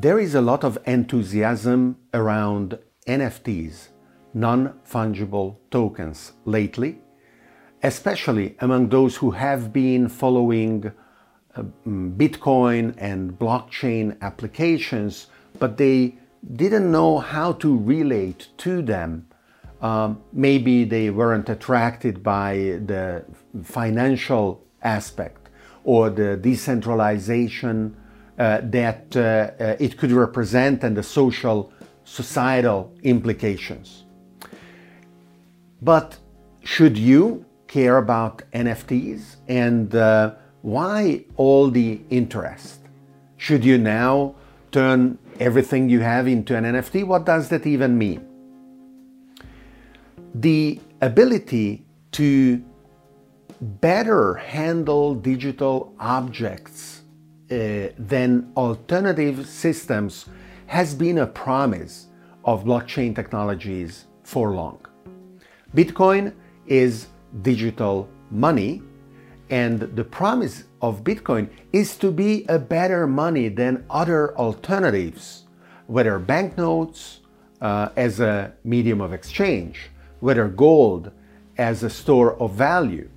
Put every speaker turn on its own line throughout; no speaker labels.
There is a lot of enthusiasm around NFTs, non fungible tokens, lately, especially among those who have been following mm, Bitcoin and blockchain applications, but they didn't know how to relate to them. Um, maybe they weren't attracted by the financial aspect or the decentralization that uh, uh, it could represent and the social, societal implications. But should you care about NFTs and uh, why all the interest? Should you now turn everything you have into an NFT? What does that even mean? The ability to better handle digital objects uh, than alternative systems has been a promise of blockchain technologies for long. Bitcoin is digital money, and the promise of Bitcoin is to be a better money than other alternatives, whether banknotes uh, as a medium of exchange, whether gold as a store of value.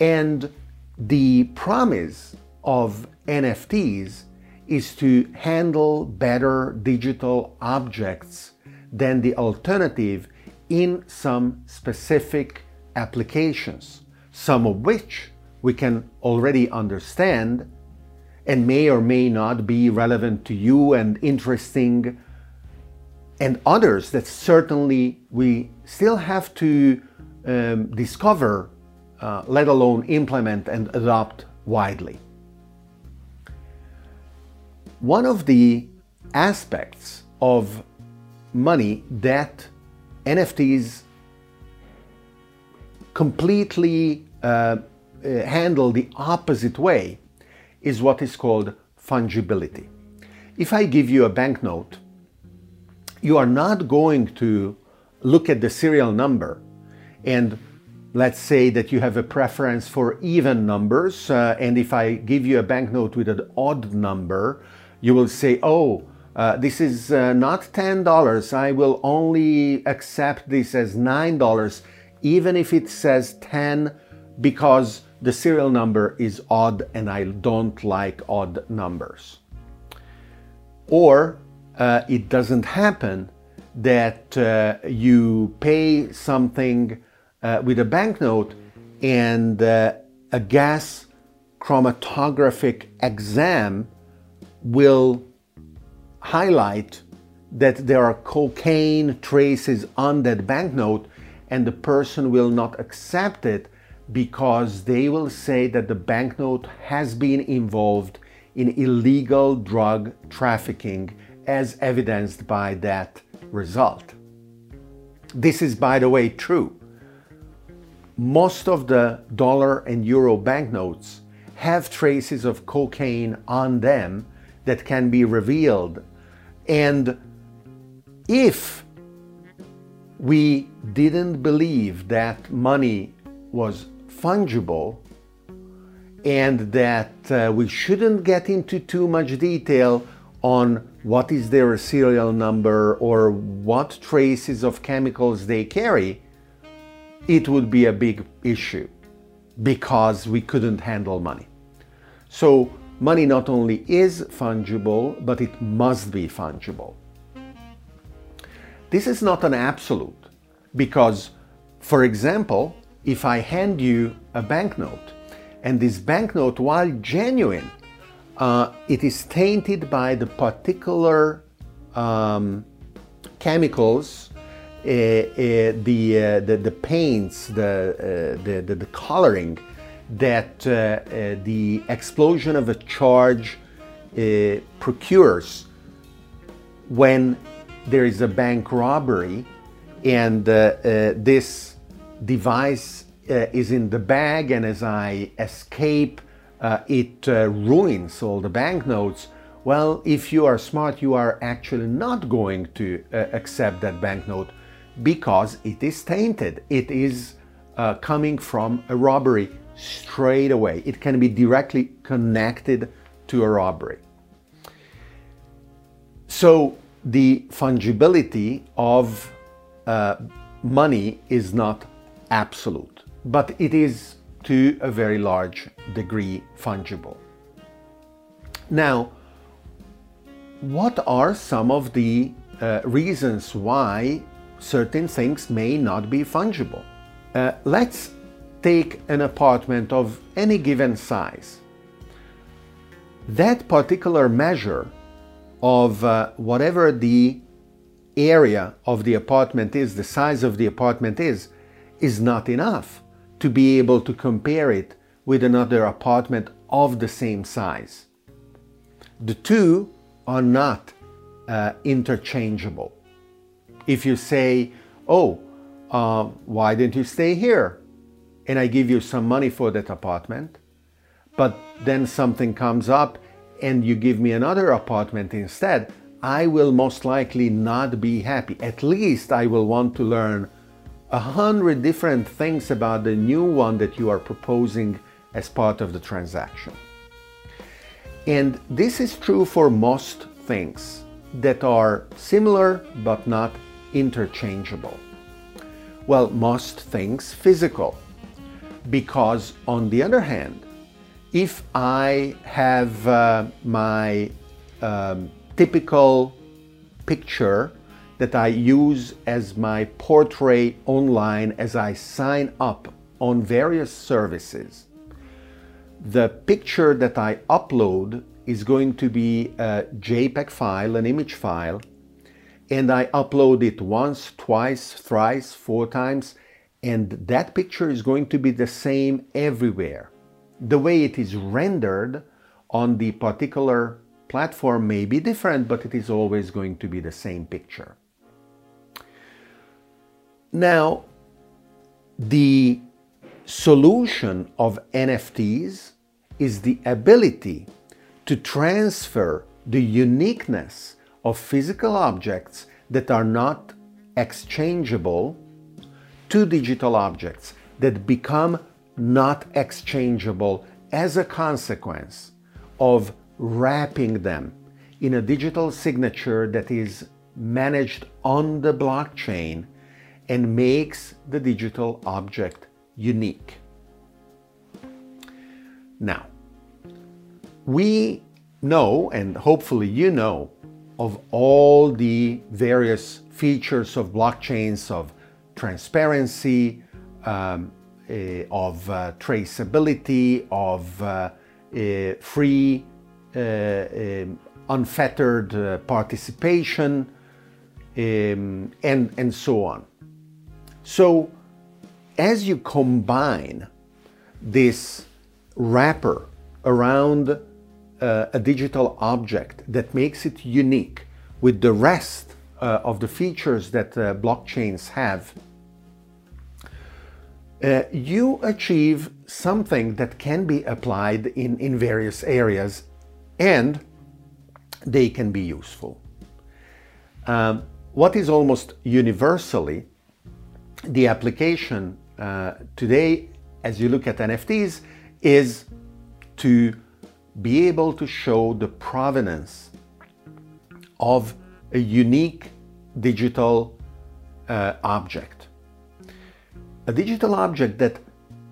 And the promise of NFTs is to handle better digital objects than the alternative in some specific applications, some of which we can already understand and may or may not be relevant to you and interesting, and others that certainly we still have to um, discover, uh, let alone implement and adopt widely. One of the aspects of money that NFTs completely uh, uh, handle the opposite way is what is called fungibility. If I give you a banknote, you are not going to look at the serial number and let's say that you have a preference for even numbers uh, and if I give you a banknote with an odd number, you will say, oh, uh, this is uh, not $10. I will only accept this as $9 even if it says 10 because the serial number is odd and I don't like odd numbers. Or uh, it doesn't happen that uh, you pay something uh, with a banknote and uh, a gas chromatographic exam will highlight that there are cocaine traces on that banknote and the person will not accept it because they will say that the banknote has been involved in illegal drug trafficking as evidenced by that result. This is, by the way, true. Most of the dollar and euro banknotes have traces of cocaine on them that can be revealed. And if we didn't believe that money was fungible and that uh, we shouldn't get into too much detail on what is their serial number or what traces of chemicals they carry, it would be a big issue because we couldn't handle money. So, money not only is fungible, but it must be fungible. This is not an absolute because, for example, if I hand you a banknote and this banknote, while genuine, uh, it is tainted by the particular um, chemicals, uh, uh, the, uh, the, the paints, the, uh, the, the, the, coloring that uh, the explosion of a charge procures when there is a bank robbery and uh, uh, this device uh, is in the bag and as I escape uh, it uh, ruins all the banknotes. Well if you are smart you are actually not going to uh, accept that banknote because it is tainted. It is coming from a robbery straight away it can be directly connected to a robbery So the fungibility of uh, money is not absolute, but it is to a very large degree fungible. Now, what are some of the uh, reasons why certain things may not be fungible? Uh, let's take an apartment of any given size. That particular measure of uh, whatever the area of the apartment is, the size of the apartment is, is not enough to be able to compare it with another apartment of the same size. The two are not uh, interchangeable. If you say, oh, uh, why didn't you stay here? And I give you some money for that apartment, but then something comes up and you give me another apartment instead, I will most likely not be happy. At least I will want to learn a hundred different things about the new one that you are proposing as part of the transaction. And this is true for most things that are similar but not interchangeable. Well, most things physical. Because on the other hand, if I have uh, my um, typical picture that I use as my portrait online as I sign up on various services. The picture that I upload is going to be a JPEG file, an image file, and I upload it once, twice, thrice, four times, and that picture is going to be the same everywhere. The way it is rendered on the particular platform may be different, but it is always going to be the same picture. Now, the solution of NFTs is the ability to transfer the uniqueness of physical objects that are not exchangeable to digital objects that become not exchangeable as a consequence of wrapping them in a digital signature that is managed on the blockchain and makes the digital object unique. Now, we know, and hopefully you know, of all the various features of blockchains of transparency, um, uh, of uh, traceability, of uh, free, um, unfettered participation, um, and, and so on. So, as you combine this wrapper around uh, a digital object that makes it unique with the rest uh, of the features that uh, blockchains have, uh, you achieve something that can be applied in, in various areas and they can be useful. Um, what is almost universally the application uh, today, as you look at NFTs, is to be able to show the provenance of a unique digital uh, object. A digital object that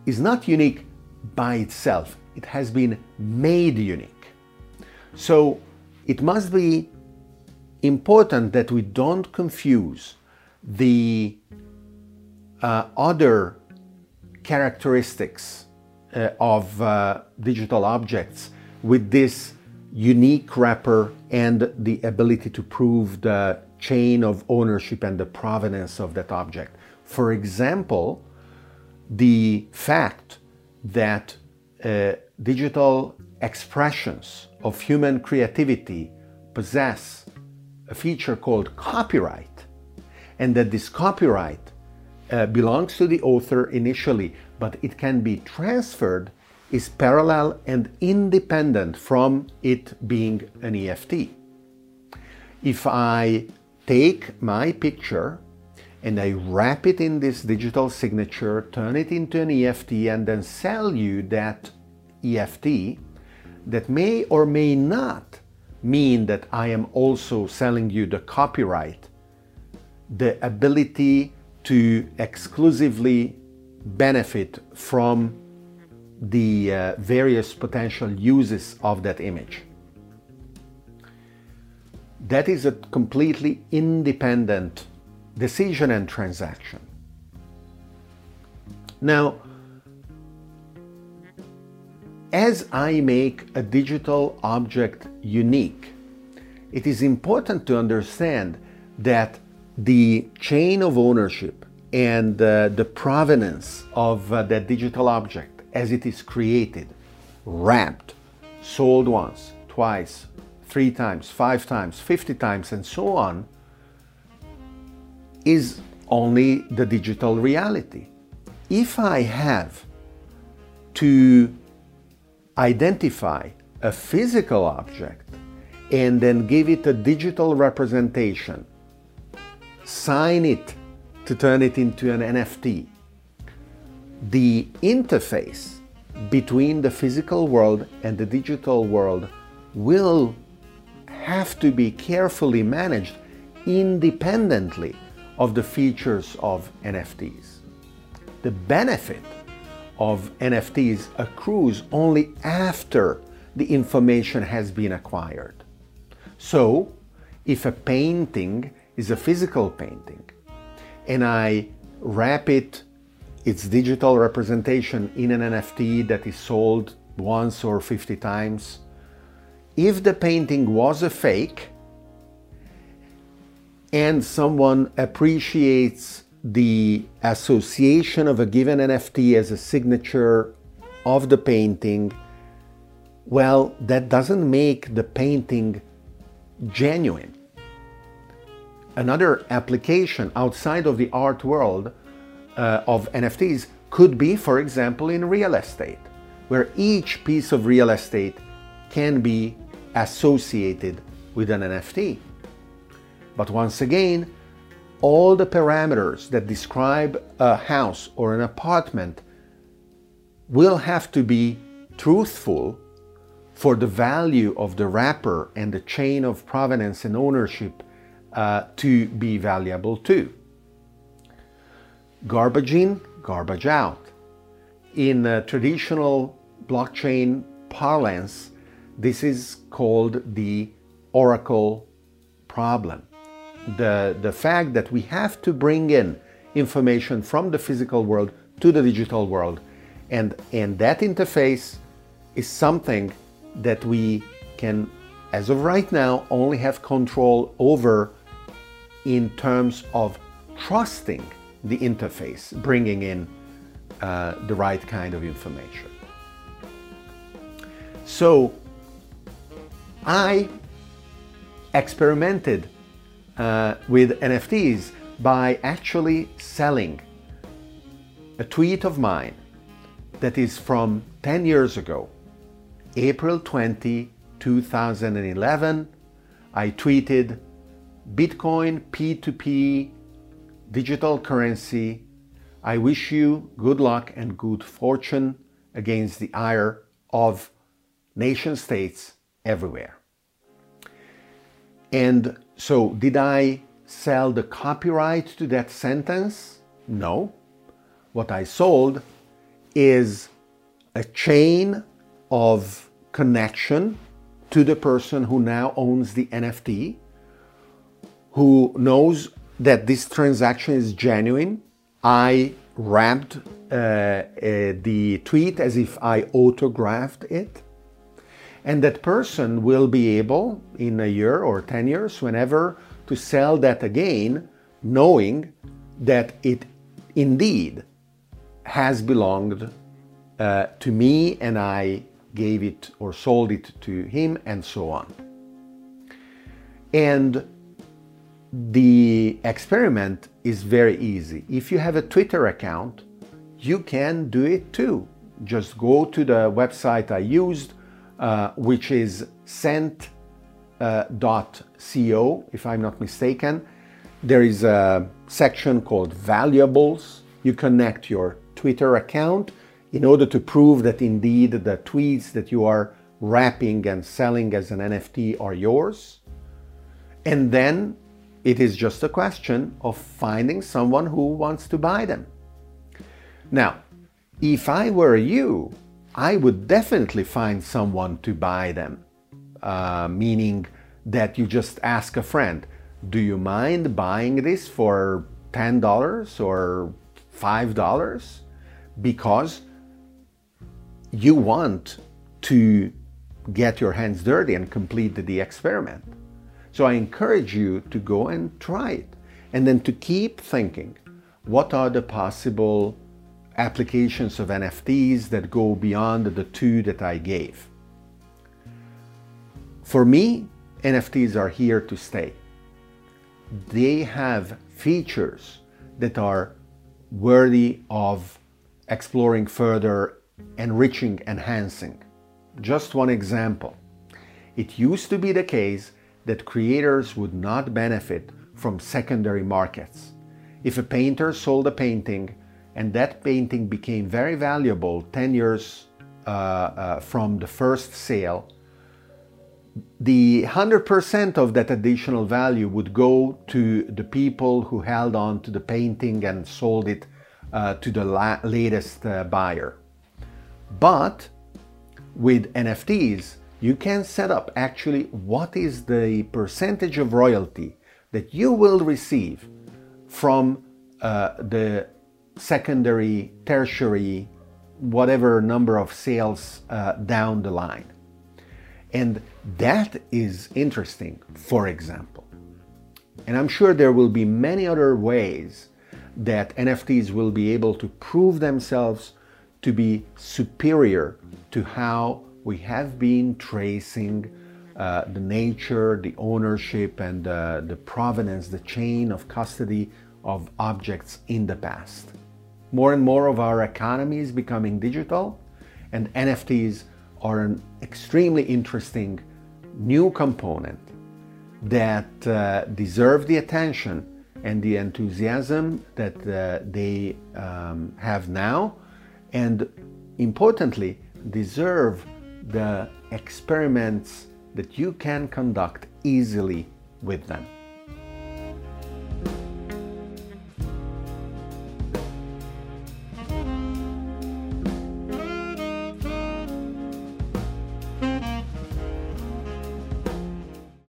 is not unique by itself, it has been made unique. So it must be important that we don't confuse the uh, other characteristics uh, of uh, digital objects with this unique wrapper and the ability to prove the chain of ownership and the provenance of that object. For example, the fact that uh, digital expressions of human creativity possess a feature called copyright, and that this copyright uh, belongs to the author initially, but it can be transferred, is parallel and independent from it being an NFT. If I take my picture and I wrap it in this digital signature, turn it into an NFT, and then sell you that NFT that may or may not mean that I am also selling you the copyright, the ability to exclusively benefit from the uh, various potential uses of that image. That is a completely independent decision and transaction. Now, as I make a digital object unique, it is important to understand that the chain of ownership and uh, the provenance of uh, that digital object as it is created, wrapped, sold once, twice, three times, five times, 50 times, and so on, is only the digital reality. If I have to identify a physical object and then give it a digital representation, sign it to turn it into an NFT, the interface between the physical world and the digital world will have to be carefully managed independently of the features of NFTs. The benefit of NFTs accrues only after the information has been acquired. So, if a painting is a physical painting and I wrap it its digital representation in an NFT that is sold once or 50 times. If the painting was a fake and someone appreciates the association of a given NFT as a signature of the painting, well, that doesn't make the painting genuine. Another application outside of the art world uh, of NFTs could be, for example, in real estate, where each piece of real estate can be associated with an NFT. But once again, all the parameters that describe a house or an apartment will have to be truthful for the value of the wrapper and the chain of provenance and ownership uh, to be valuable too garbage in, garbage out. In traditional blockchain parlance, this is called the oracle problem. The, the fact that we have to bring in information from the physical world to the digital world. And, and that interface is something that we can, as of right now, only have control over in terms of trusting the interface, bringing in uh, the right kind of information. So I experimented uh, with NFTs by actually selling a tweet of mine that is from 10 years ago, April 20, 2011. I tweeted Bitcoin P2P digital currency. I wish you good luck and good fortune against the ire of nation states everywhere. And so, did I sell the copyright to that sentence? No. What I sold is a chain of connection to the person who now owns the NFT, who knows that this transaction is genuine. I wrapped uh, uh, the tweet as if I autographed it. And that person will be able, in a year or 10 years, whenever, to sell that again, knowing that it indeed has belonged uh, to me and I gave it or sold it to him and so on. And the experiment is very easy. If you have a Twitter account, you can do it too. Just go to the website I used, uh, which is cent.co, uh, if I'm not mistaken. There is a section called Valuables. You connect your Twitter account in order to prove that indeed the tweets that you are wrapping and selling as an NFT are yours. And then it is just a question of finding someone who wants to buy them. Now, if I were you, I would definitely find someone to buy them, uh, meaning that you just ask a friend, do you mind buying this for $10 or $5? Because you want to get your hands dirty and complete the, the experiment. So I encourage you to go and try it and then to keep thinking what are the possible applications of NFTs that go beyond the two that I gave. For me, NFTs are here to stay. They have features that are worthy of exploring further, enriching, enhancing. Just one example. It used to be the case that creators would not benefit from secondary markets. If a painter sold a painting and that painting became very valuable 10 years uh, uh, from the first sale, the 100% of that additional value would go to the people who held on to the painting and sold it uh, to the la latest uh, buyer. But with NFTs, you can set up actually what is the percentage of royalty that you will receive from uh, the secondary, tertiary, whatever number of sales uh, down the line. And that is interesting, for example. And I'm sure there will be many other ways that NFTs will be able to prove themselves to be superior to how we have been tracing uh, the nature, the ownership, and uh, the provenance, the chain of custody of objects in the past. More and more of our economy is becoming digital, and NFTs are an extremely interesting new component that uh, deserve the attention and the enthusiasm that uh, they um, have now, and importantly, deserve the experiments that you can conduct easily with them.